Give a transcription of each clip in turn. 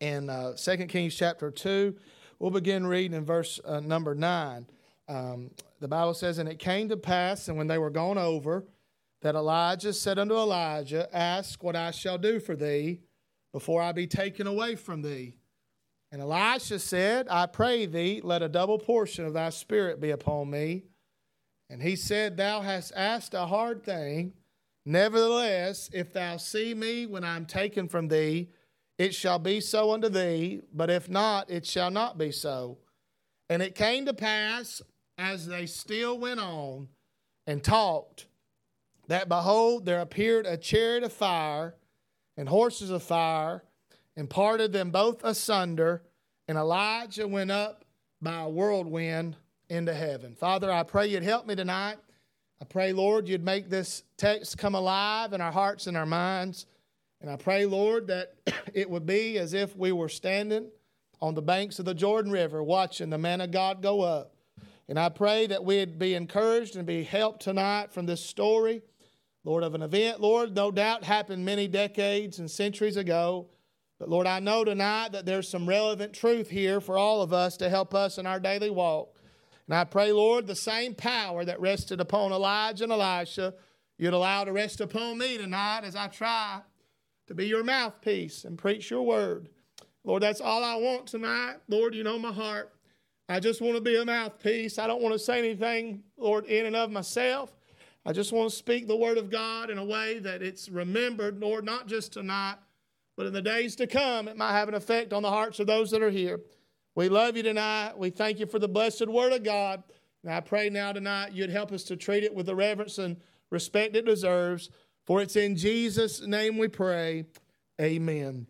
in uh, 2 Kings chapter 2. We'll begin reading in verse uh, number 9. Um, the Bible says, And it came to pass, and when they were gone over, that Elijah said unto Elisha, Ask what I shall do for thee before I be taken away from thee. And Elisha said, I pray thee, let a double portion of thy spirit be upon me. And he said, Thou hast asked a hard thing. Nevertheless, if thou see me when I am taken from thee, it shall be so unto thee, but if not, it shall not be so. And it came to pass, as they still went on and talked, that behold, there appeared a chariot of fire and horses of fire and parted them both asunder, and Elijah went up by a whirlwind into heaven. Father, I pray you'd help me tonight. I pray, Lord, you'd make this text come alive in our hearts and our minds. And I pray, Lord, that it would be as if we were standing on the banks of the Jordan River watching the man of God go up. And I pray that we'd be encouraged and be helped tonight from this story, Lord, of an event, Lord, no doubt happened many decades and centuries ago. But Lord, I know tonight that there's some relevant truth here for all of us to help us in our daily walk. And I pray, Lord, the same power that rested upon Elijah and Elisha, you'd allow to rest upon me tonight as I try to be your mouthpiece and preach your word. Lord, that's all I want tonight. Lord, you know my heart. I just want to be a mouthpiece. I don't want to say anything, Lord, in and of myself. I just want to speak the word of God in a way that it's remembered, Lord, not just tonight, but in the days to come, it might have an effect on the hearts of those that are here. We love you tonight. We thank you for the blessed word of God. And I pray now tonight you'd help us to treat it with the reverence and respect it deserves. For it's in Jesus' name we pray. Amen.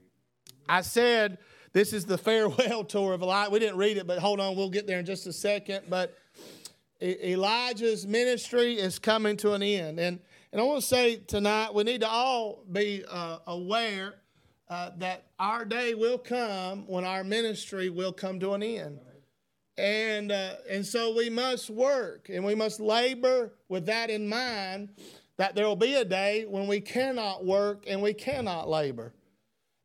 I said this is the farewell tour of Elijah. We didn't read it, but hold on, we'll get there in just a second. But Elijah's ministry is coming to an end. And, and I want to say tonight we need to all be uh, aware uh, that our day will come when our ministry will come to an end. And, uh, and so we must work and we must labor with that in mind that there will be a day when we cannot work and we cannot labor.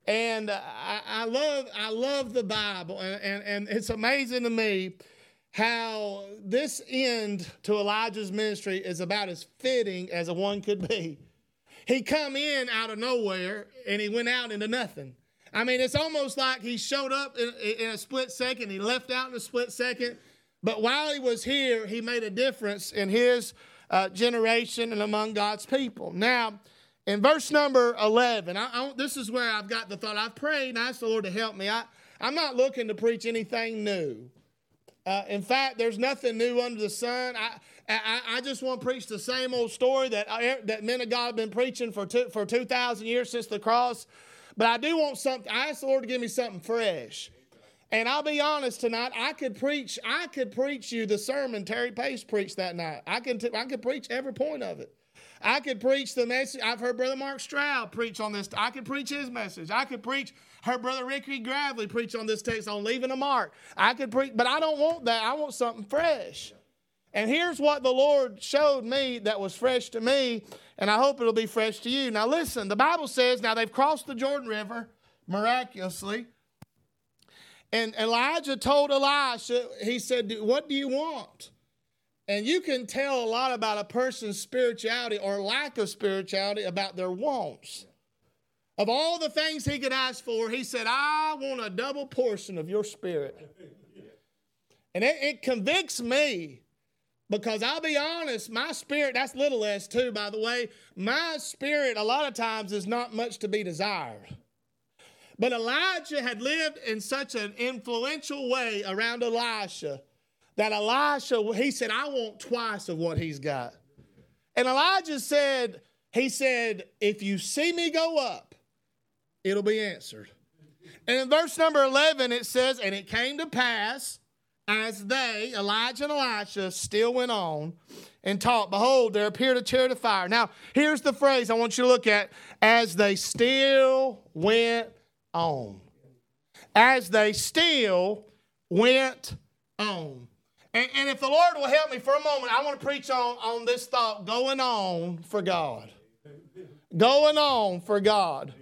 And I, I, love, I love the Bible, and, and, and it's amazing to me how this end to Elijah's ministry is about as fitting as a one could be. He come in out of nowhere and he went out into nothing. I mean, it's almost like he showed up in, in a split second, he left out in a split second. But while he was here, he made a difference in his uh, generation and among God's people. Now, in verse number 11, I, I, this is where I've got the thought. I've prayed and asked the Lord to help me. I, I'm not looking to preach anything new. Uh, in fact, there's nothing new under the sun. I, I, I, just want to preach the same old story that, I, that men of God have been preaching for, two, for 2,000 years since the cross. But I do want something. I ask the Lord to give me something fresh. And I'll be honest tonight, I could preach, I could preach you the sermon Terry Pace preached that night. I can, t- I could preach every point of it. I could preach the message. I've heard Brother Mark Stroud preach on this. I could preach his message. I could preach, her Brother Ricky Gravely preach on this text on leaving a mark. I could preach, but I don't want that. I want something fresh. And here's what the Lord showed me that was fresh to me, and I hope it'll be fresh to you. Now, listen, the Bible says now they've crossed the Jordan River miraculously. And Elijah told Elisha, he said, What do you want? And you can tell a lot about a person's spirituality or lack of spirituality about their wants. Of all the things he could ask for, he said, I want a double portion of your spirit. And it, it convicts me because I'll be honest, my spirit, that's little s too, by the way. My spirit, a lot of times, is not much to be desired. But Elijah had lived in such an influential way around Elisha that Elisha, he said, I want twice of what he's got. And Elijah said, he said, if you see me go up, it'll be answered. And in verse number 11, it says, And it came to pass as they, Elijah and Elisha, still went on and taught, behold, there appeared a chariot of fire. Now, here's the phrase I want you to look at as they still went on. As they still went on. And, and if the Lord will help me for a moment, I want to preach on, on this thought going on for God. Going on for God.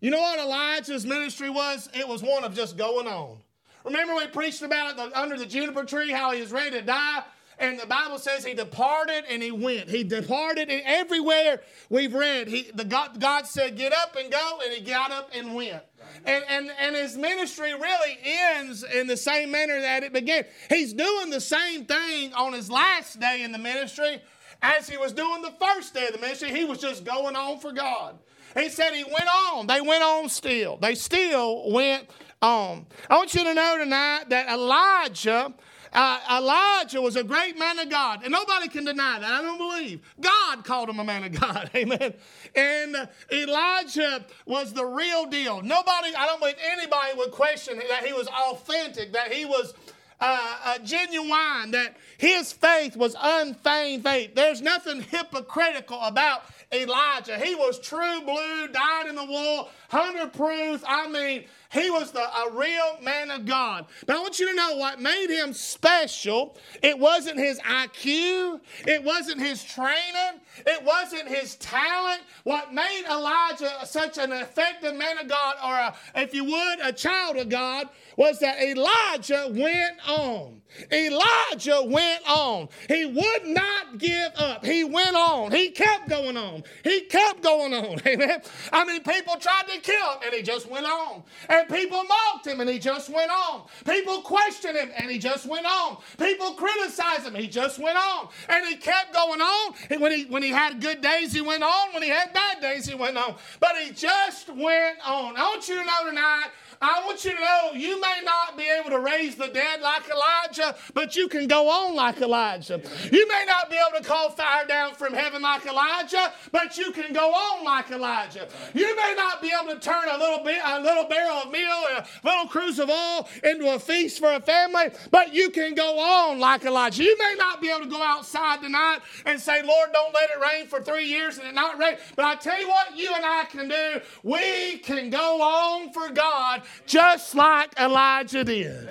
You know what Elijah's ministry was? It was one of just going on. Remember we preached about it under the juniper tree, how he was ready to die? And the Bible says he departed and he went. He departed, and everywhere we've read, he, the God, God said, Get up and go, and he got up and went. And, and, and his ministry really ends in the same manner that it began. He's doing the same thing on his last day in the ministry as he was doing the first day of the ministry. He was just going on for God. He said he went on. They went on still. They still went on. I want you to know tonight that Elijah uh, Elijah was a great man of God, and nobody can deny that. I don't believe. God called him a man of God. Amen. And uh, Elijah was the real deal. Nobody, I don't believe anybody would question that he was authentic, that he was. Uh, uh, genuine, that his faith was unfeigned faith. There's nothing hypocritical about Elijah. He was true blue, dyed in the wool, 100 proof. I mean, he was the, a real man of God. But I want you to know what made him special. It wasn't his IQ, it wasn't his training, it wasn't his talent. What made Elijah such an effective man of God, or a, if you would, a child of God, was that Elijah went on. Elijah went on. He would not give up. He went on. He kept going on. He kept going on. Amen. I mean, people tried to kill him and he just went on. And people mocked him and he just went on. People questioned him and he just went on. People criticized him. He just went on. And he kept going on. And when he when he had good days, he went on. When he had bad days, he went on. But he just went on. I want you to know tonight I want you to know you may not be able to raise the dead like Elijah, but you can go on like Elijah. You may not be able to call fire down from heaven like Elijah, but you can go on like Elijah. You may not be able to turn a little bit, a little barrel of meal, a little cruse of oil into a feast for a family, but you can go on like Elijah. You may not be able to go outside tonight and say, Lord, don't let it rain for three years and it not rain. But I tell you what, you and I can do. We can go on for God just like Elijah did.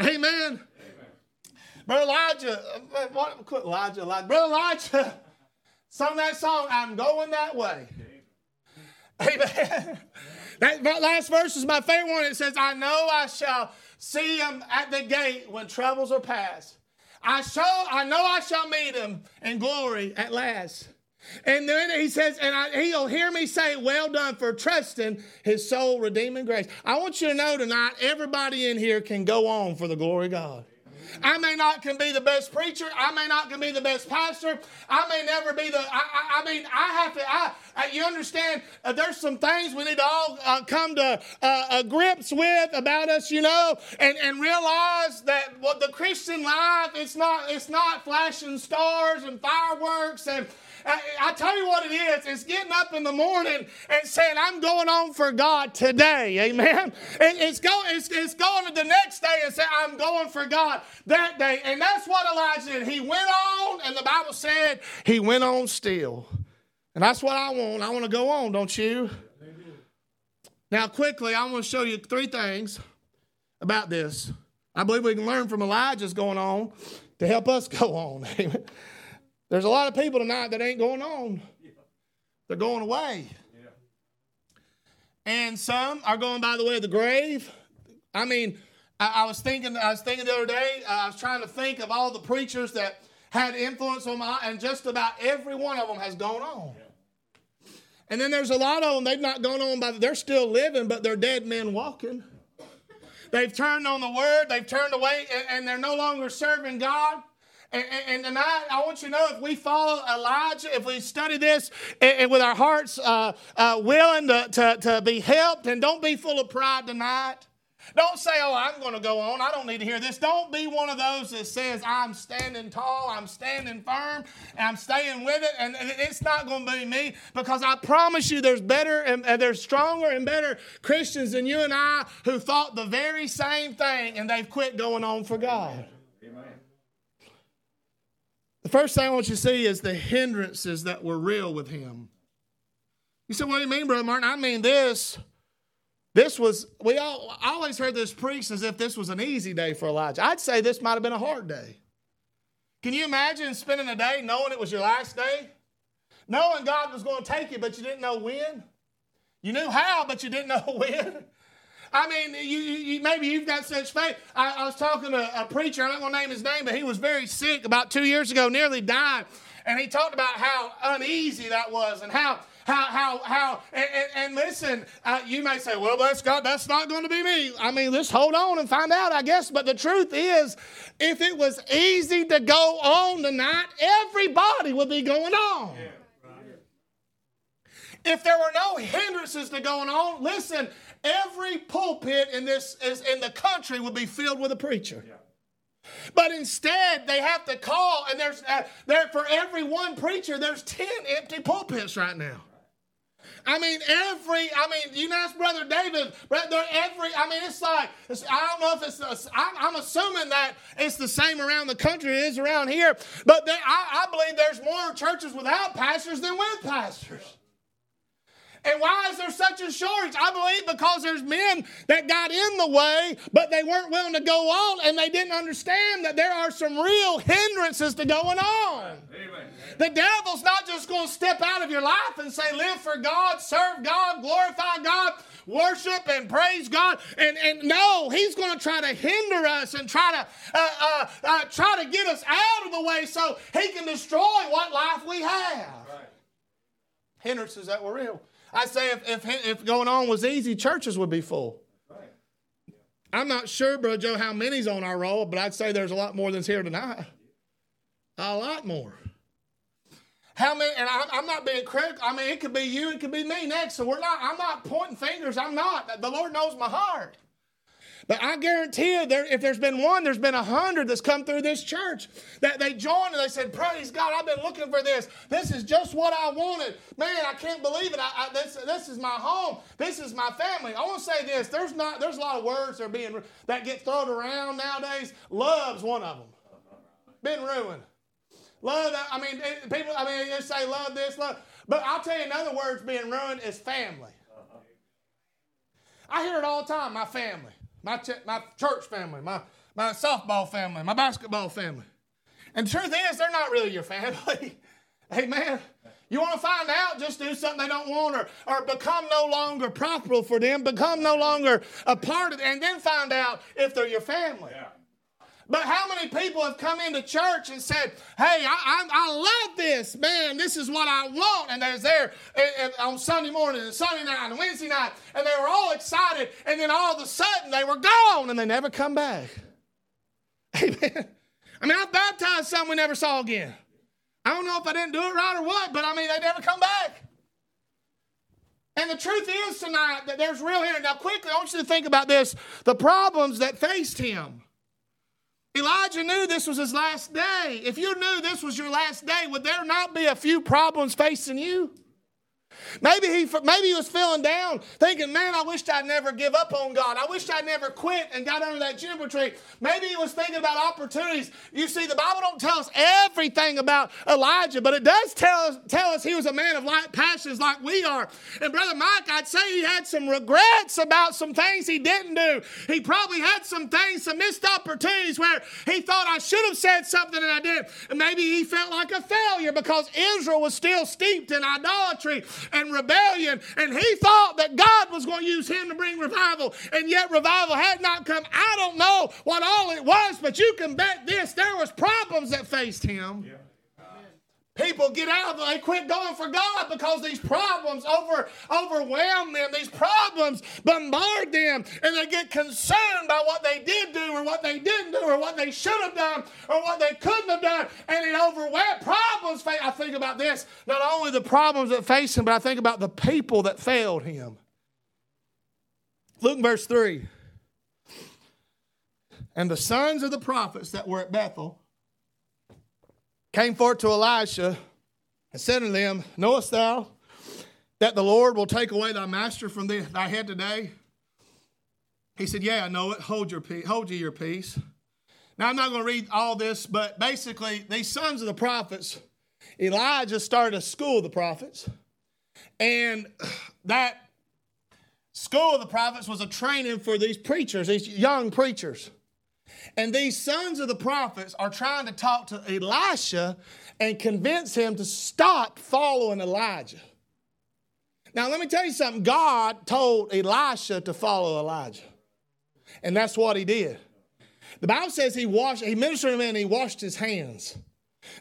Amen. Amen. Brother Elijah, uh, what, quit Elijah, Elijah. Brother Elijah sung that song, I'm going that way. Amen. That last verse is my favorite one. It says, I know I shall see him at the gate when troubles are past. I shall, I know I shall meet him in glory at last. And then he says, and I, he'll hear me say, Well done for trusting his soul redeeming grace. I want you to know tonight, everybody in here can go on for the glory of God. I may not can be the best preacher. I may not can be the best pastor. I may never be the. I, I, I mean, I have to. I, I you understand? Uh, there's some things we need to all uh, come to uh, uh grips with about us, you know, and, and realize that what the Christian life it's not it's not flashing stars and fireworks and I, I, tell you what it is. It's getting up in the morning and saying, I'm going on for God today. Amen. And it's, go, it's, it's going to the next day and say, I'm going for God that day. And that's what Elijah did. He went on, and the Bible said he went on still. And that's what I want. I want to go on, don't you? Now, quickly, I want to show you three things about this. I believe we can learn from Elijah's going on to help us go on. There's a lot of people tonight that ain't going on. They're going away. And some are going by the way of the grave. I mean, I, I was thinking, I was thinking the other day, I was trying to think of all the preachers that had influence on my, and just about every one of them has gone on. And then there's a lot of them, they've not gone on by, they're still living, but they're dead men walking. They've turned on the word, they've turned away, and, and they're no longer serving God. And, and, tonight, I want you to know if we follow Elijah, if we study this and, and with our hearts uh, uh, willing to, to, to be helped, and don't be full of pride tonight. Don't say, oh, I'm going to go on. I don't need to hear this. Don't be one of those that says, I'm standing tall, I'm standing firm, and I'm staying with it, and it's not going to be me because I promise you there's better and there's stronger and better Christians than you and I who thought the very same thing and they've quit going on for God. The first thing I want you to see is the hindrances that were real with him. You said, What do you mean, Brother Martin? I mean this. This was, we all I always heard this preached as if this was an easy day for Elijah. I'd say this might have been a hard day. Can you imagine spending a day knowing it was your last day? Knowing God was going to take you, but you didn't know when? You knew how, but you didn't know when. I mean, you, you, maybe you've got such faith. I, I was talking to a preacher, I'm not going to name his name, but he was very sick about two years ago, nearly died. And he talked about how uneasy that was and how how, how, how, and, and, and listen, uh, you may say, well, that's God, that's not going to be me. I mean, let's hold on and find out, I guess. But the truth is, if it was easy to go on tonight, everybody would be going on. Yeah. If there were no hindrances to going on, listen, every pulpit in this is in the country would be filled with a preacher. Yeah. But instead, they have to call, and there's uh, there for every one preacher, there's ten empty pulpits right now. I mean, every, I mean, you know, ask Brother David, brother, every, I mean, it's like, it's, I don't know if it's, I'm, I'm, assuming that it's the same around the country it is around here, but there, I, I believe there's more churches without pastors than with pastors. And why is there such a shortage? I believe because there's men that got in the way, but they weren't willing to go on and they didn't understand that there are some real hindrances to going on. Amen. The devil's not just going to step out of your life and say, live for God, serve God, glorify God, worship and praise God. And, and no, he's going to try to hinder us and try to uh, uh, uh, try to get us out of the way so he can destroy what life we have. Right. Hindrances that were real. I say if, if, if going on was easy, churches would be full. I'm not sure, Bro Joe, how many's on our roll, but I'd say there's a lot more than's here tonight. A lot more. How many? And I'm, I'm, not being critical. I mean, it could be you, it could be me next. So we're not. I'm not pointing fingers. I'm not. The Lord knows my heart. But I guarantee you, there, if there's been one, there's been a hundred that's come through this church that they joined and they said, "Praise God! I've been looking for this. This is just what I wanted. Man, I can't believe it. I, I, this, this is my home. This is my family." I want to say this: there's not there's a lot of words that are being that get thrown around nowadays. Love's one of them. Been ruined. Love. I mean, people. I mean, they say love this, love. But I'll tell you another word's being ruined is family. I hear it all the time. My family my, ch- my church family, my, my softball family, my basketball family. And the truth is, they're not really your family. Amen. You want to find out, just do something they don't want or, or become no longer profitable for them, become no longer a part of and then find out if they're your family. Yeah. But how many people have come into church and said, Hey, I, I, I love this, man, this is what I want. And they're there on Sunday morning and Sunday night and Wednesday night, and they were all excited, and then all of a sudden they were gone and they never come back. Amen. I mean, I baptized some we never saw again. I don't know if I didn't do it right or what, but I mean, they never come back. And the truth is tonight that there's real here. Now, quickly, I want you to think about this the problems that faced him. Elijah knew this was his last day. If you knew this was your last day, would there not be a few problems facing you? Maybe he, maybe he was feeling down, thinking, man, I wished I'd never give up on God. I wished I'd never quit and got under that juniper tree. Maybe he was thinking about opportunities. You see, the Bible don't tell us everything about Elijah, but it does tell us, tell us he was a man of light passions like we are. And Brother Mike, I'd say he had some regrets about some things he didn't do. He probably had some things, some missed opportunities where he thought I should have said something and I did. And maybe he felt like a failure because Israel was still steeped in idolatry and rebellion. And he thought that God was going to use him to bring revival. And yet revival had not come. I don't know what all it was, but you can bet this there was problems that faced him. Yeah. People get out of it, they quit going for God because these problems over, overwhelm them. These problems bombard them, and they get concerned by what they did do, or what they didn't do, or what they should have done, or what they couldn't have done. And it overwhelms problems. I think about this not only the problems that face him, but I think about the people that failed him. Look in verse 3. And the sons of the prophets that were at Bethel came forth to Elisha and said unto him, Knowest thou that the Lord will take away thy master from thee, thy head today? He said, Yeah, I know it. Hold your peace, hold you your peace. Now I'm not going to read all this, but basically, these sons of the prophets, Elijah started a school of the prophets, and that school of the prophets was a training for these preachers, these young preachers. And these sons of the prophets are trying to talk to Elisha and convince him to stop following Elijah. Now, let me tell you something. God told Elisha to follow Elijah, and that's what he did. The Bible says he washed, he ministered to him and he washed his hands.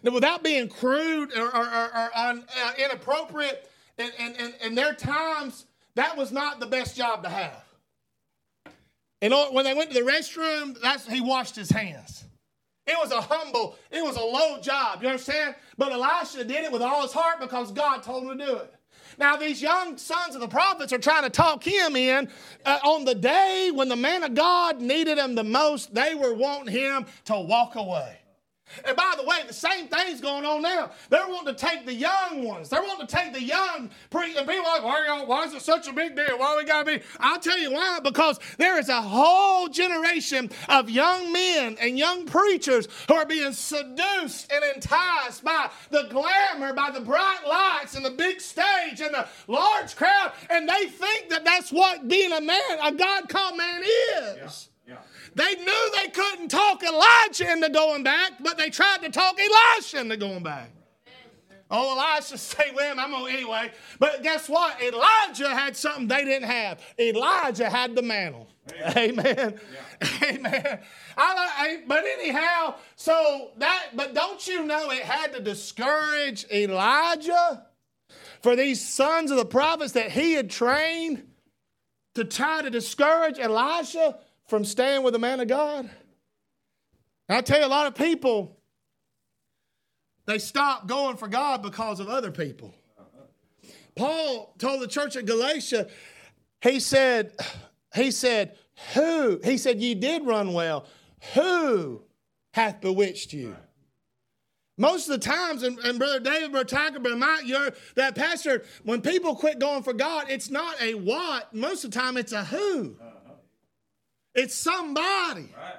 Now, without being crude or, or, or, or un, uh, inappropriate, in, in, in their times, that was not the best job to have. And when they went to the restroom, that's he washed his hands. It was a humble, it was a low job. You understand? But Elisha did it with all his heart because God told him to do it. Now, these young sons of the prophets are trying to talk him in. Uh, on the day when the man of God needed him the most, they were wanting him to walk away. And by the way, the same thing's going on now. They're wanting to take the young ones. They're wanting to take the young pre- and people like, why, why is it such a big deal? Why we gotta be? I'll tell you why. Because there is a whole generation of young men and young preachers who are being seduced and enticed by the glamour, by the bright lights and the big stage and the large crowd, and they think that that's what being a man, a God called man, is. Yeah. They knew they couldn't talk Elijah into going back, but they tried to talk Elisha into going back. Oh, Elisha, stay with him. I'm going anyway. But guess what? Elijah had something they didn't have. Elijah had the mantle. Amen. Amen. Yeah. Amen. I, I, but anyhow, so that, but don't you know it had to discourage Elijah for these sons of the prophets that he had trained to try to discourage Elisha? From staying with a man of God? And I tell you, a lot of people, they stop going for God because of other people. Paul told the church at Galatia, he said, he said, who? He said, ye did run well. Who hath bewitched you? Most of the times, and, and Brother David, Brother Tiger, Brother Mike, you're that pastor, when people quit going for God, it's not a what. Most of the time, it's a who. It's somebody. Right.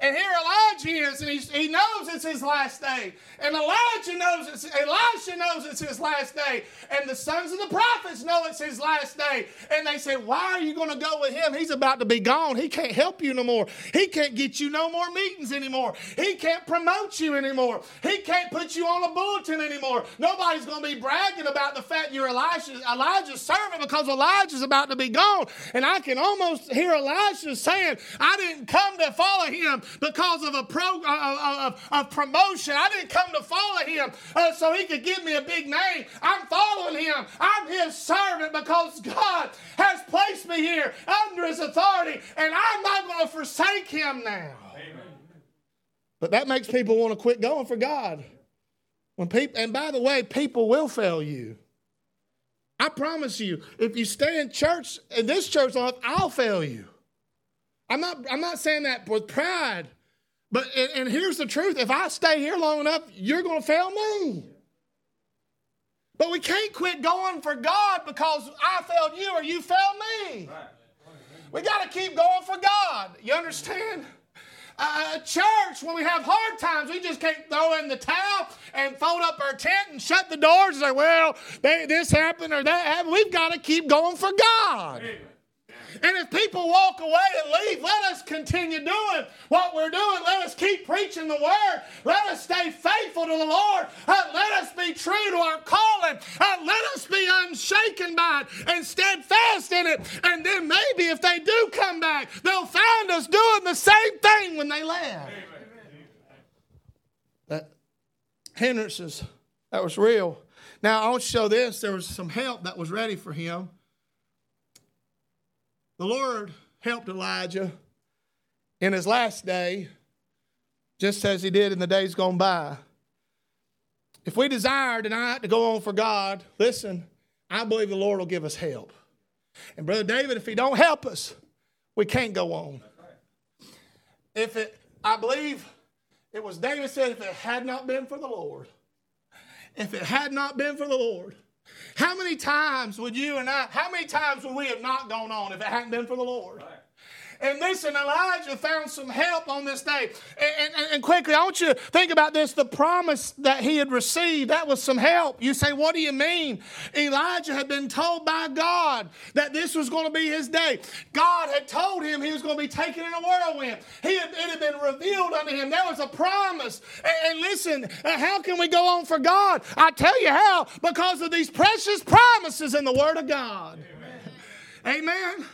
And here Elijah is, and he knows it's his last day. And Elijah knows it's, Elisha knows it's his last day. And the sons of the prophets know it's his last day. And they say, Why are you going to go with him? He's about to be gone. He can't help you no more. He can't get you no more meetings anymore. He can't promote you anymore. He can't put you on a bulletin anymore. Nobody's going to be bragging about the fact you're Elijah, Elijah's servant because Elijah's about to be gone. And I can almost hear Elijah saying, I didn't come to follow him because of a pro, uh, uh, of, of promotion. I didn't come to follow him uh, so he could give me a big name. I'm following him. I'm his servant because God has placed me here under his authority, and I'm not going to forsake him now. Amen. But that makes people want to quit going for God. When people, and by the way, people will fail you. I promise you, if you stay in church, in this church life, I'll fail you. I'm not, I'm not saying that with pride, but and, and here's the truth: if I stay here long enough, you're going to fail me. But we can't quit going for God because I failed you or you failed me. We got to keep going for God. You understand? Uh, church, when we have hard times, we just can't throw in the towel and fold up our tent and shut the doors and say, well, they, this happened or that happened. We've got to keep going for God. Amen. And if people walk away and leave, let us continue doing what we're doing. Let us keep preaching the word. Let us stay faithful to the Lord. Uh, let us be true to our calling. Uh, let us be unshaken by it and steadfast in it. And then maybe if they do come back, they'll find us doing the same thing when they left. That hindrances, that was real. Now, I'll show this. There was some help that was ready for him. The Lord helped Elijah in his last day, just as he did in the days gone by. If we desire tonight to go on for God, listen, I believe the Lord will give us help. And Brother David, if he don't help us, we can't go on. If it, I believe it was David said, if it had not been for the Lord, if it had not been for the Lord, how many times would you and I, how many times would we have not gone on if it hadn't been for the Lord? Right. And listen, Elijah found some help on this day. And, and, and, quickly, I want you to think about this the promise that he had received, that was some help. You say, What do you mean? Elijah had been told by God that this was going to be his day. God had told him he was going to be taken in a whirlwind. He had, it had been revealed unto him. There was a promise. And, and listen, how can we go on for God? I tell you how, because of these precious promises in the Word of God. Amen. Amen.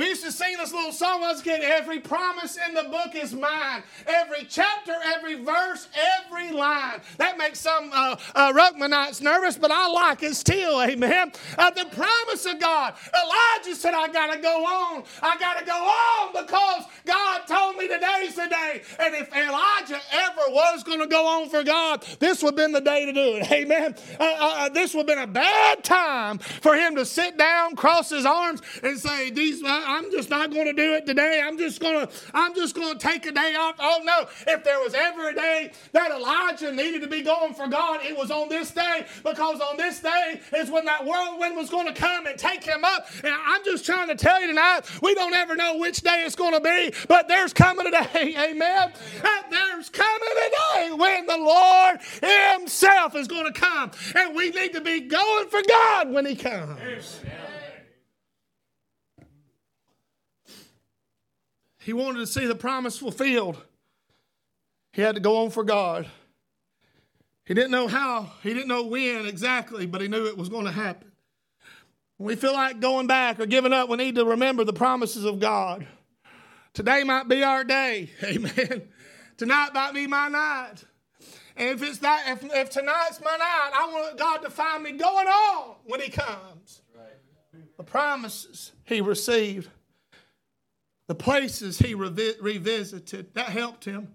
We used to sing this little song a kid. Every promise in the book is mine. Every chapter, every verse, every line. That makes some uh, uh, Ruckmanites nervous, but I like it still. Amen. Uh, the promise of God. Elijah said, I got to go on. I got to go on because God told me today's the day. And if Elijah ever was going to go on for God, this would have been the day to do it. Amen. Uh, uh, uh, this would have been a bad time for him to sit down, cross his arms, and say, These I'm just not going to do it today. I'm just going to, I'm just going to take a day off. Oh no. If there was ever a day that Elijah needed to be going for God, it was on this day because on this day is when that whirlwind was going to come and take him up. And I'm just trying to tell you tonight, we don't ever know which day it's going to be, but there's coming a day, amen. There's coming a day when the Lord Himself is going to come. And we need to be going for God when He comes. Amen. He wanted to see the promise fulfilled. He had to go on for God. He didn't know how, he didn't know when exactly, but he knew it was going to happen. When we feel like going back or giving up, we need to remember the promises of God. Today might be our day. Amen. Tonight might be my night. And if it's that, if, if tonight's my night, I want God to find me going on when He comes. The promises He received the places he revi- revisited, that helped him.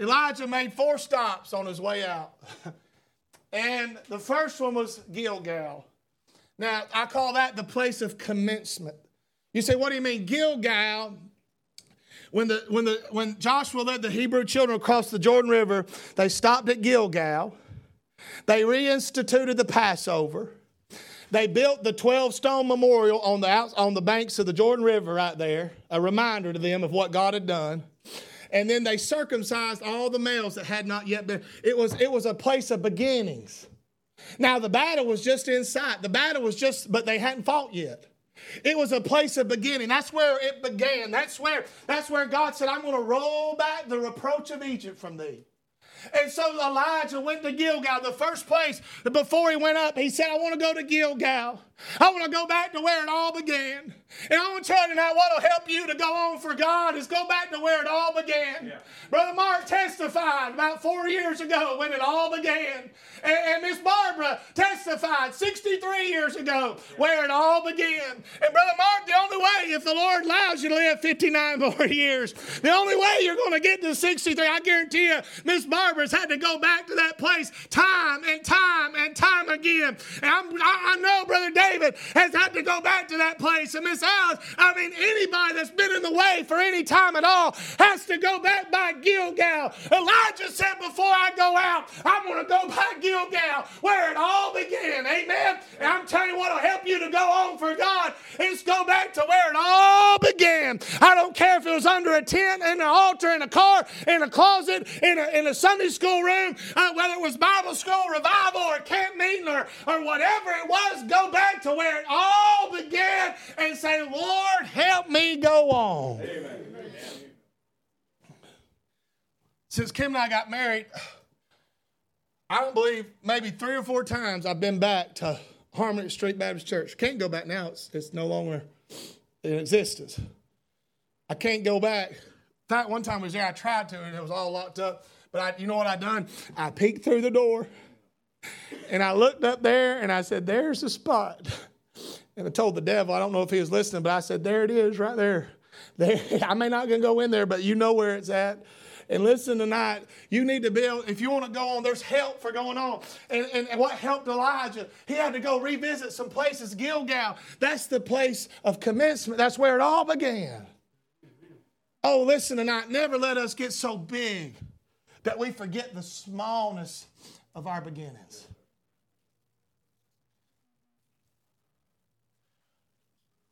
Elijah made four stops on his way out. and the first one was Gilgal. Now, I call that the place of commencement. You say, what do you mean? Gilgal, when, the, when, the, when Joshua led the Hebrew children across the Jordan River, they stopped at Gilgal. They reinstituted the Passover. They built the 12 stone memorial on the, out, on the banks of the Jordan River right there, a reminder to them of what God had done. And then they circumcised all the males that had not yet been. It was, it was a place of beginnings. Now, the battle was just in sight. The battle was just, but they hadn't fought yet. It was a place of beginning. That's where it began. That's where, that's where God said, I'm going to roll back the reproach of Egypt from thee. And so Elijah went to Gilgal, the first place. Before he went up, he said, I want to go to Gilgal. I want to go back to where it all began. And I want to tell you tonight what will help you to go on for God is go back to where it all began. Yeah. Brother Mark testified about four years ago when it all began. And, and Miss Barbara testified 63 years ago where it all began. And Brother Mark, the only way, if the Lord allows you to live 59 more years, the only way you're going to get to 63, I guarantee you, Miss Had to go back to that place time and time and time again. And I, I know Brother David has had to go back to that place. And Miss Alice, I mean, anybody that's been in the way for any time at all has to go back by Gilgal. Elijah said, Before I go out, I'm going to go by Gilgal, where it all began. Amen. And I'm telling you what will help you to go on for God is go back to where it all began. I don't care if it was under a tent, in an altar, in a car, in a closet, in a, in a Sunday school room, uh, whether it was Bible school, revival, or camp meeting, or, or whatever it was, go back to where it all began and say, Lord, help me go on. Amen. Since Kim and I got married, I don't believe maybe three or four times I've been back to Harmony Street Baptist Church. Can't go back now, it's, it's no longer in existence. I can't go back. Fact, one time I was there, I tried to, and it was all locked up. But I, you know what I done? I peeked through the door and I looked up there and I said, There's the spot. And I told the devil, I don't know if he was listening, but I said, There it is right there. There, I may not gonna go in there, but you know where it's at. And listen tonight, you need to build, if you want to go on, there's help for going on. And, and, and, what helped Elijah? He had to go revisit some places. Gilgal, that's the place of commencement. That's where it all began. Oh, listen tonight, never let us get so big that we forget the smallness of our beginnings.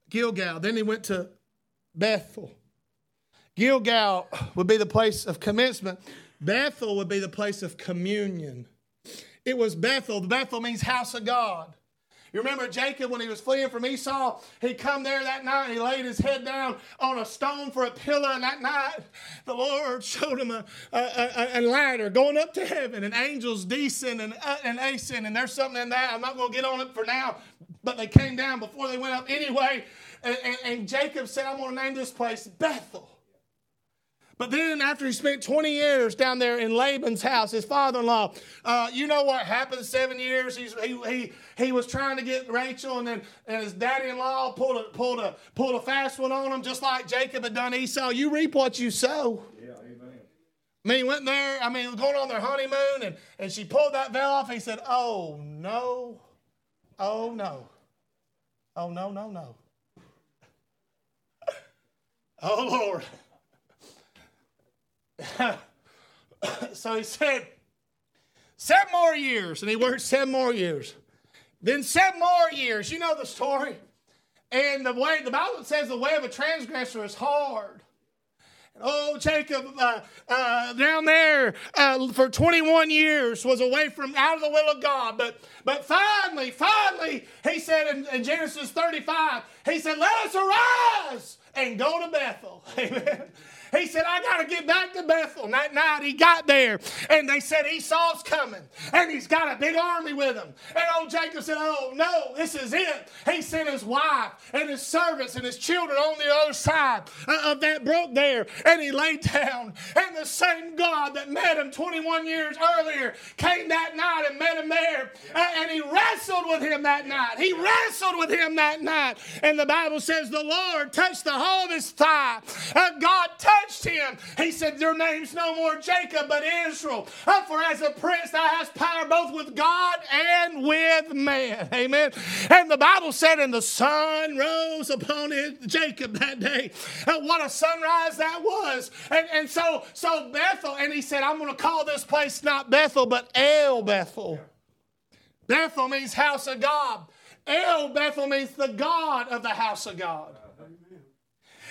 Gilgal. Then he went to Bethel. Gilgal would be the place of commencement. Bethel would be the place of communion. It was Bethel. Bethel means house of God. You remember Jacob when he was fleeing from Esau? He come there that night he laid his head down on a stone for a pillar. And that night, the Lord showed him a, a, a, a ladder going up to heaven and angels descend and, uh, and ascend. And there's something in that. I'm not going to get on it for now, but they came down before they went up anyway. And, and, and Jacob said, I'm going to name this place Bethel but then, after he spent 20 years down there in Laban's house, his father in law, uh, you know what happened seven years? He's, he, he, he was trying to get Rachel, and then and his daddy in law pulled a, pulled, a, pulled a fast one on him, just like Jacob had done Esau. You reap what you sow. Yeah, amen. I mean, he went there, I mean, going on their honeymoon, and, and she pulled that veil off. He said, Oh, no. Oh, no. Oh, no, no, no. oh, Lord. so he said, seven more years. And he worked seven more years. Then seven more years. You know the story. And the way the Bible says the way of a transgressor is hard. Oh, Jacob, uh, uh, down there uh, for 21 years was away from out of the will of God. But, but finally, finally, he said in, in Genesis 35, he said, Let us arise and go to Bethel. Amen. He said, I got to get back to Bethel. And that night he got there, and they said Esau's coming, and he's got a big army with him. And old Jacob said, Oh, no, this is it. He sent his wife and his servants and his children on the other side uh, of that brook there, and he laid down. And the same God that met him 21 years earlier came that night and met him there, uh, and he wrestled with him that night. He wrestled with him that night. And the Bible says the Lord touched the whole of his thigh. Uh, God touched touched him. He said, Your name's no more Jacob, but Israel. Uh, for as a prince, thou hast power both with God and with man. Amen. And the Bible said, And the sun rose upon it, Jacob that day. And what a sunrise that was. And, and so, so Bethel, and he said, I'm going to call this place not Bethel, but El Bethel. Bethel means house of God. El Bethel means the God of the house of God.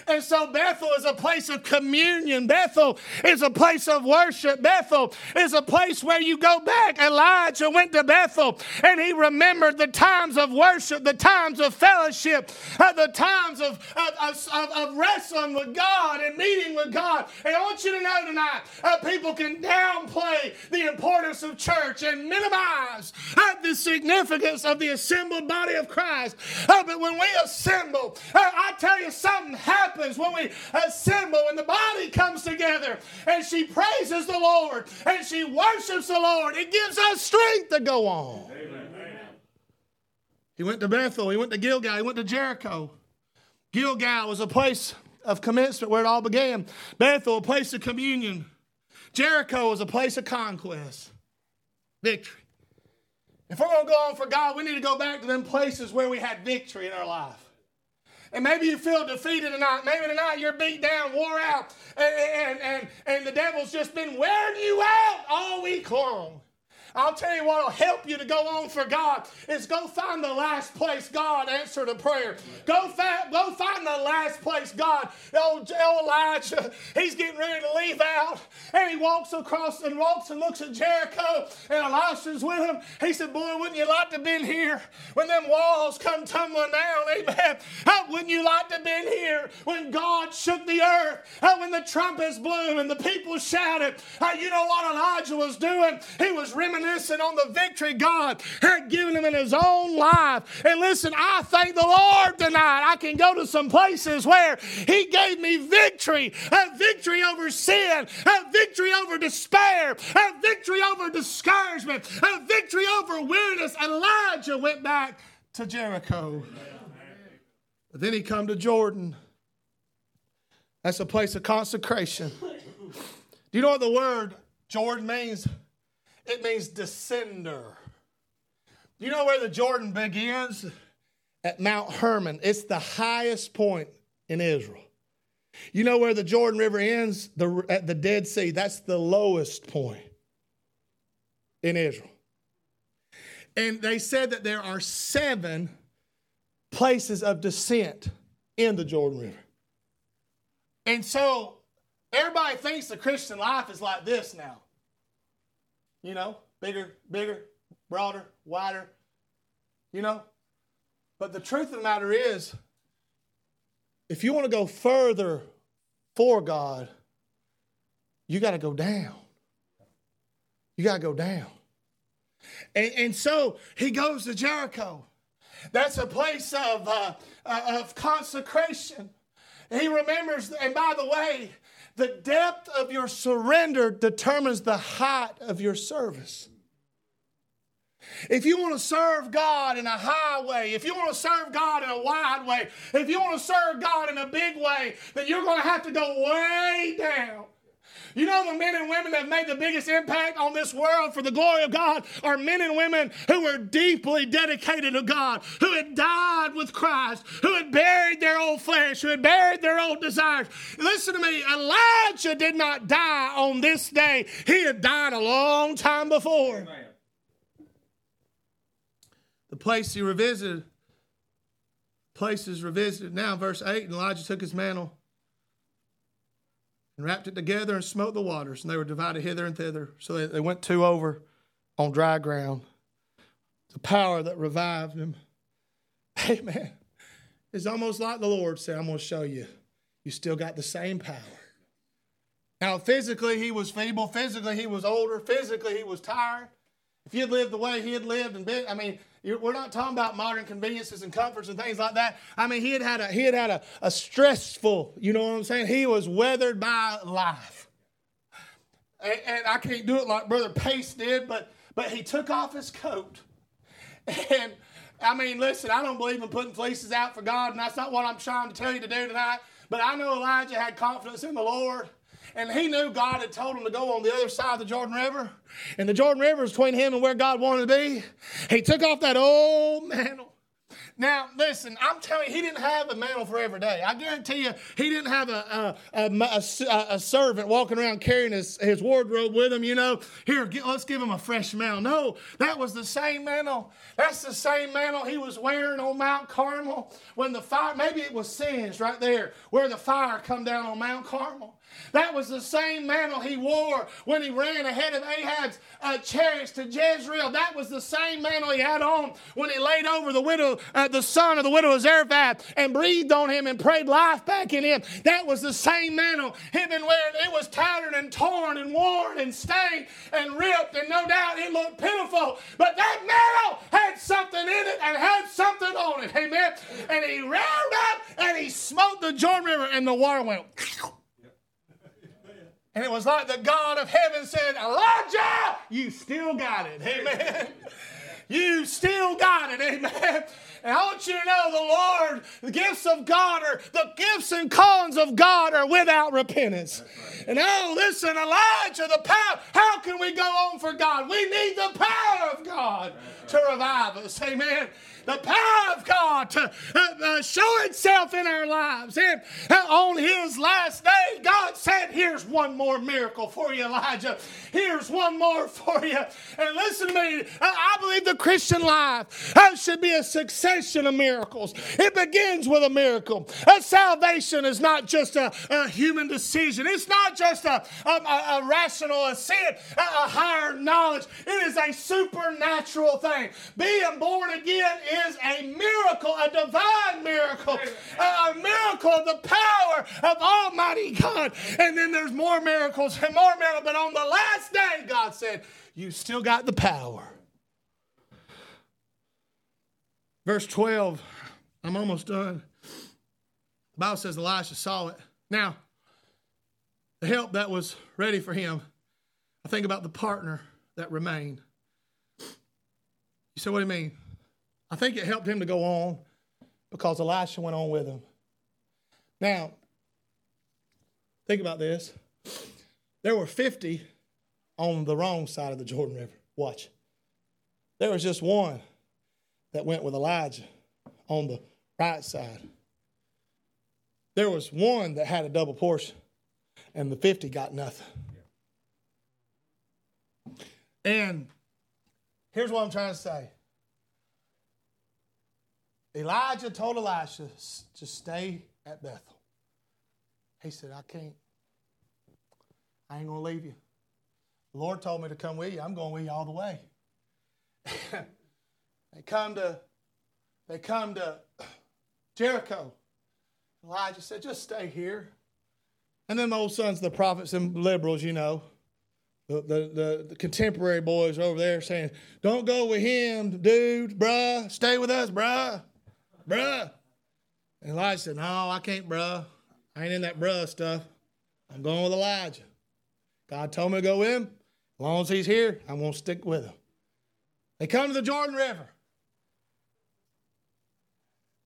And so Bethel is a place of communion. Bethel is a place of worship. Bethel is a place where you go back. Elijah went to Bethel and he remembered the times of worship, the times of fellowship, uh, the times of, of, of, of, wrestling with God and meeting with God. And I want you to know tonight, uh, people can downplay the importance of church and minimize uh, the significance of the assembled body of Christ. Uh, but when we assemble, uh, I tell you something happens happens when we assemble and the body comes together and she praises the Lord and she worships the Lord. It gives us strength to go on. Amen. He went to Bethel, he went to Gilgal, he went to Jericho. Gilgal was a place of commencement where it all began. Bethel, a place of communion. Jericho was a place of conquest, victory. If we're going to go on for God, we need to go back to them places where we had victory in our life. And maybe you feel defeated tonight. Maybe tonight you're beat down, wore out, and, and, and, and the devil's just been wearing you out all week long. I'll tell you what will help you to go on for God is go find the last place God answered a prayer. Go, fa- go find the last place God, old, Elijah, he's getting ready to leave out. And he walks across and walks and looks at Jericho, and Elisha's with him. He said, Boy, wouldn't you like to have been here when them walls come tumbling down? Amen. How oh, wouldn't you like to have been here when God shook the earth? How when the trumpets blew and the people shouted? How you know what Elijah was doing? He was reminiscing reminiscing on the victory God had given him in his own life. And listen, I thank the Lord tonight. I can go to some places where He gave me victory a victory over sin, a victory over despair, a victory over discouragement, a victory over weariness. Elijah went back to Jericho. But then he come to Jordan. That's a place of consecration. Do you know what the word Jordan means? It means descender. You know where the Jordan begins? At Mount Hermon. It's the highest point in Israel. You know where the Jordan River ends? The, at the Dead Sea. That's the lowest point in Israel. And they said that there are seven places of descent in the Jordan River. And so Everybody thinks the Christian life is like this now. You know, bigger, bigger, broader, wider. You know? But the truth of the matter is, if you want to go further for God, you got to go down. You got to go down. And, and, so he goes to Jericho. That's a place of, uh, uh, of consecration. He remembers, and by the way, the depth of your surrender determines the height of your service. If you want to serve God in a high way, if you want to serve God in a wide way, if you want to serve God in a big way, then you're going to have to go way down. You know, the men and women that made the biggest impact on this world for the glory of God are men and women who were deeply dedicated to God, who had died with Christ, who had buried their old flesh, who had buried their old desires. Listen to me, Elijah did not die on this day, he had died a long time before. The place he revisited, places revisited now, verse 8, and Elijah took his mantle and wrapped it together and smote the waters, and they were divided hither and thither. So they, went two over on dry ground. The power that revived him. Amen. It's almost like the Lord said, I'm going to show you. You still got the same power. Now, physically, he was feeble. Physically, he was older. Physically, he was tired. If he had lived the way he had lived and been, I mean, we're not talking about modern conveniences and comforts and things like that. I mean, he had had a, he had had a, a stressful, you know what I'm saying? He was weathered by life. And, and I can't do it like Brother Pace did, but, but he took off his coat. And I mean, listen, I don't believe in putting fleeces out for God, and that's not what I'm trying to tell you to do tonight. But I know Elijah had confidence in the Lord. And he knew God had told him to go on the other side of the Jordan River. And the Jordan River is between him and where God wanted to be. He took off that old mantle. Now, listen, I'm telling you, he didn't have a mantle for every day. I guarantee you, he didn't have a, a, a, a servant walking around carrying his, his wardrobe with him, you know. Here, get, let's give him a fresh mantle. No, that was the same mantle. That's the same mantle he was wearing on Mount Carmel when the fire, maybe it was singed right there where the fire come down on Mount Carmel. That was the same mantle he wore when he ran ahead of Ahab's uh, chariots to Jezreel. That was the same mantle he had on when he laid over the widow, uh, the son of the widow of Zarephath, and breathed on him and prayed life back in him. That was the same mantle he'd been wearing. It was tattered and torn and worn and stained and ripped, and no doubt it looked pitiful. But that mantle had something in it and had something on it. Amen. And he ran up and he smote the Jordan River, and the water went. And it was like the God of heaven said, Elijah, you still got it. Amen. You still got it. Amen. And I want you to know the Lord, the gifts of God are, the gifts and callings of God are without repentance. Right. And oh, listen, Elijah, the power, how can we go on for God? We need the power of God right. to revive us. Amen the power of God to uh, uh, show itself in our lives. And uh, on his last day, God said, Here's one more miracle for you, Elijah. Here's one more for you. And listen to me, I believe the Christian life uh, should be a of miracles. It begins with a miracle. Uh, salvation is not just a, a, human decision, it's not just a, a, a rational assent, a, a higher knowledge. It is a supernatural thing. Being born again is a miracle, a divine miracle, a, miracle of the power of Almighty God. And then there's more miracles and more miracles. But on the last day, God said, You still got the power. Verse 12, I'm almost done. The Bible says Elisha saw it. Now, the help that was ready for him, I think about the partner that remained. You say, what do you mean? I think it helped him to go on because Elisha went on with him. Now, think about this. There were 50 on the wrong side of the Jordan River. Watch. There was just one that went with Elijah on the right side. There was one that had a double portion, and the 50 got nothing. And here's what I'm trying to say Elijah told Elisha to stay at Bethel. He said, I can't. I ain't going to leave you. The Lord told me to come with you. I'm going with you all the way. they come to they come to Jericho. Elijah said, just stay here. And then the old sons of the prophets and liberals, you know, the, the, the, the, contemporary boys over there saying, Don't go with him, dude, bruh. Stay with us, bruh. Bruh. And Elijah said, No, I can't, bruh. I ain't in that bruh stuff. I'm going with Elijah. God told me to go with him. As long as he's here, I'm going to stick with him. They come to the Jordan River.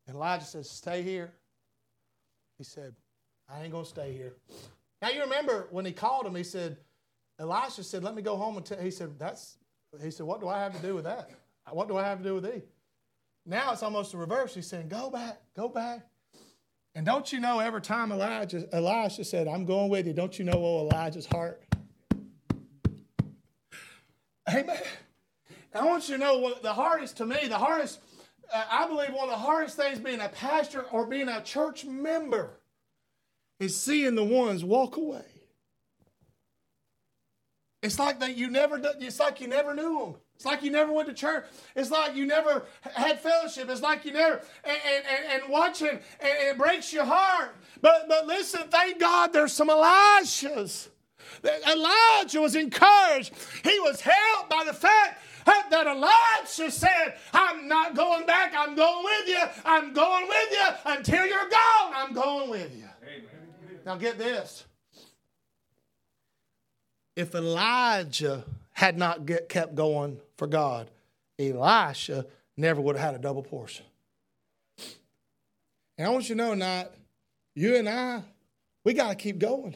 And Elijah says, Stay here. He said, I ain't going to stay here. Now, you remember when he called him, he said, Elisha said, Let me go home and tell. He said, That's, he said, What do I have to do with that? What do I have to do with thee? Now it's almost the reverse. He's saying, Go back, go back. And don't you know, every time Elijah, Elisha said, I'm going with you, don't you know oh, Elijah's heart? Amen. I want you to know what the hardest to me, the hardest, Uh, I believe one of the hardest things being a pastor or being a church member is seeing the ones walk away. It's like that you never. It's like you never knew them. It's like you never went to church. It's like you never had fellowship. It's like you never and and, and watching and it breaks your heart. But but listen, thank God there's some Elishas. Elijah was encouraged. He was helped by the fact that Elijah said, I'm not going back. I'm going with you. I'm going with you until you're gone. I'm going with you. Amen. Now get this if Elijah had not get, kept going for God, Elisha never would have had a double portion. And I want you to know, not you and I, we got to keep going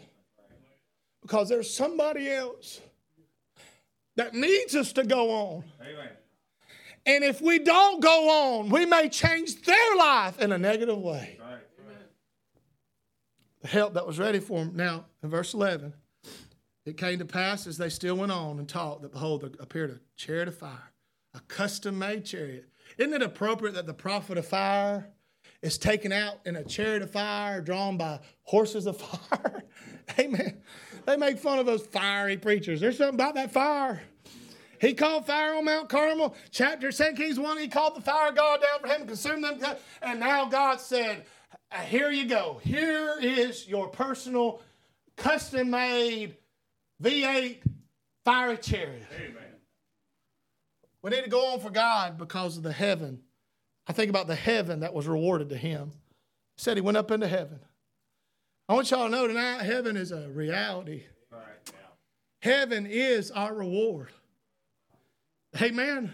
because there's somebody else that needs us to go on. Amen. And if we don't go on, we may change their life in a negative way. Right. The help that was ready for them. Now, in verse 11, it came to pass as they still went on and talked that, behold, there appeared a chariot of fire, a custom made chariot. Isn't it appropriate that the prophet of fire is taken out in a chariot of fire drawn by horses of fire? Amen. They make fun of those fiery preachers. There's something about that fire. He called fire on Mount Carmel. Chapter 2 Kings 1, he called the fire God down for him, and consumed them. And now God said, Here you go. Here is your personal, custom made V8 fiery chariot. Amen. We need to go on for God because of the heaven. I think about the heaven that was rewarded to him. He said he went up into heaven. I want y'all to know tonight heaven is a reality. Right, yeah. Heaven is our reward. Amen. Amen.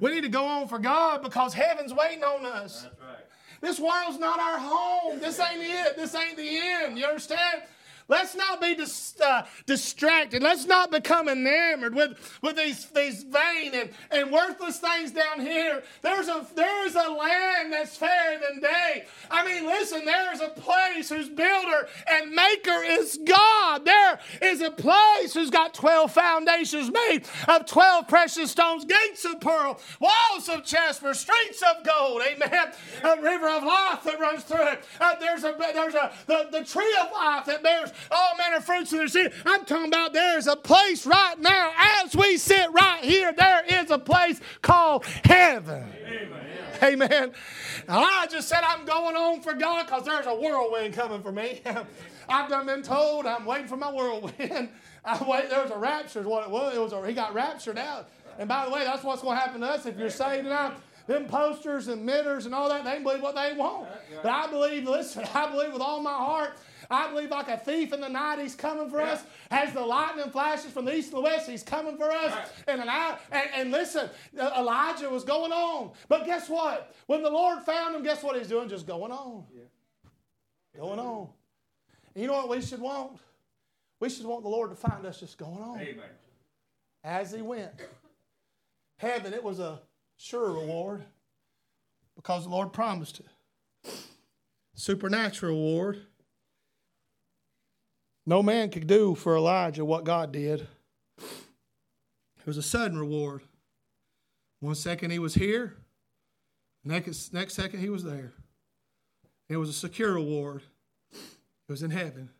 We need to go on for God because heaven's waiting on us. Right. This world's not our home. This ain't it. This ain't the end. You understand? Let's not be dis, uh, distracted. Let's not become enamored with, with these, these vain and, and worthless things down here. There's a, there's a land that's fairer than day. I mean, listen, there is a place whose builder and maker is God. There is a place who's got 12 foundations made of 12 precious stones, gates of pearl, walls of jasper, streets of gold. Amen. A river of life that runs through it. Uh, there's a, there's a, the, the tree of life that bears all manner of fruits of their seed. I'm talking about there is a place right now, as we sit right here, there is a place called heaven. Amen. Amen. I just said I'm going on for God because there's a whirlwind coming for me. I've done been told I'm waiting for my whirlwind. I wait. There was a rapture, is what it was. It was a, he got raptured out. And by the way, that's what's going to happen to us if you're saved tonight them posters and mitters and all that, they believe what they want. But I believe, listen, I believe with all my heart I believe like a thief in the night, he's coming for yeah. us. As the lightning flashes from the east to the west, he's coming for us. Right. And, an eye, and, and listen, uh, Elijah was going on. But guess what? When the Lord found him, guess what he's doing? Just going on. Yeah. Going on. And you know what we should want? We should want the Lord to find us just going on. Amen. As he went. Heaven, it was a sure reward because the Lord promised it. Supernatural reward. No man could do for Elijah what God did. It was a sudden reward. One second he was here, next, next second he was there. It was a secure reward. It was in heaven.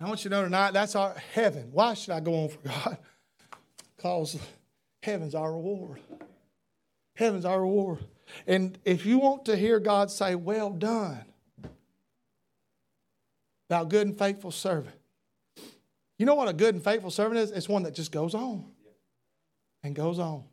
I want you to know tonight that's our heaven. Why should I go on for God? Because heaven's our reward. Heaven's our reward. And if you want to hear God say, Well done, thou good and faithful servant. You know what a good and faithful servant is? It's one that just goes on and goes on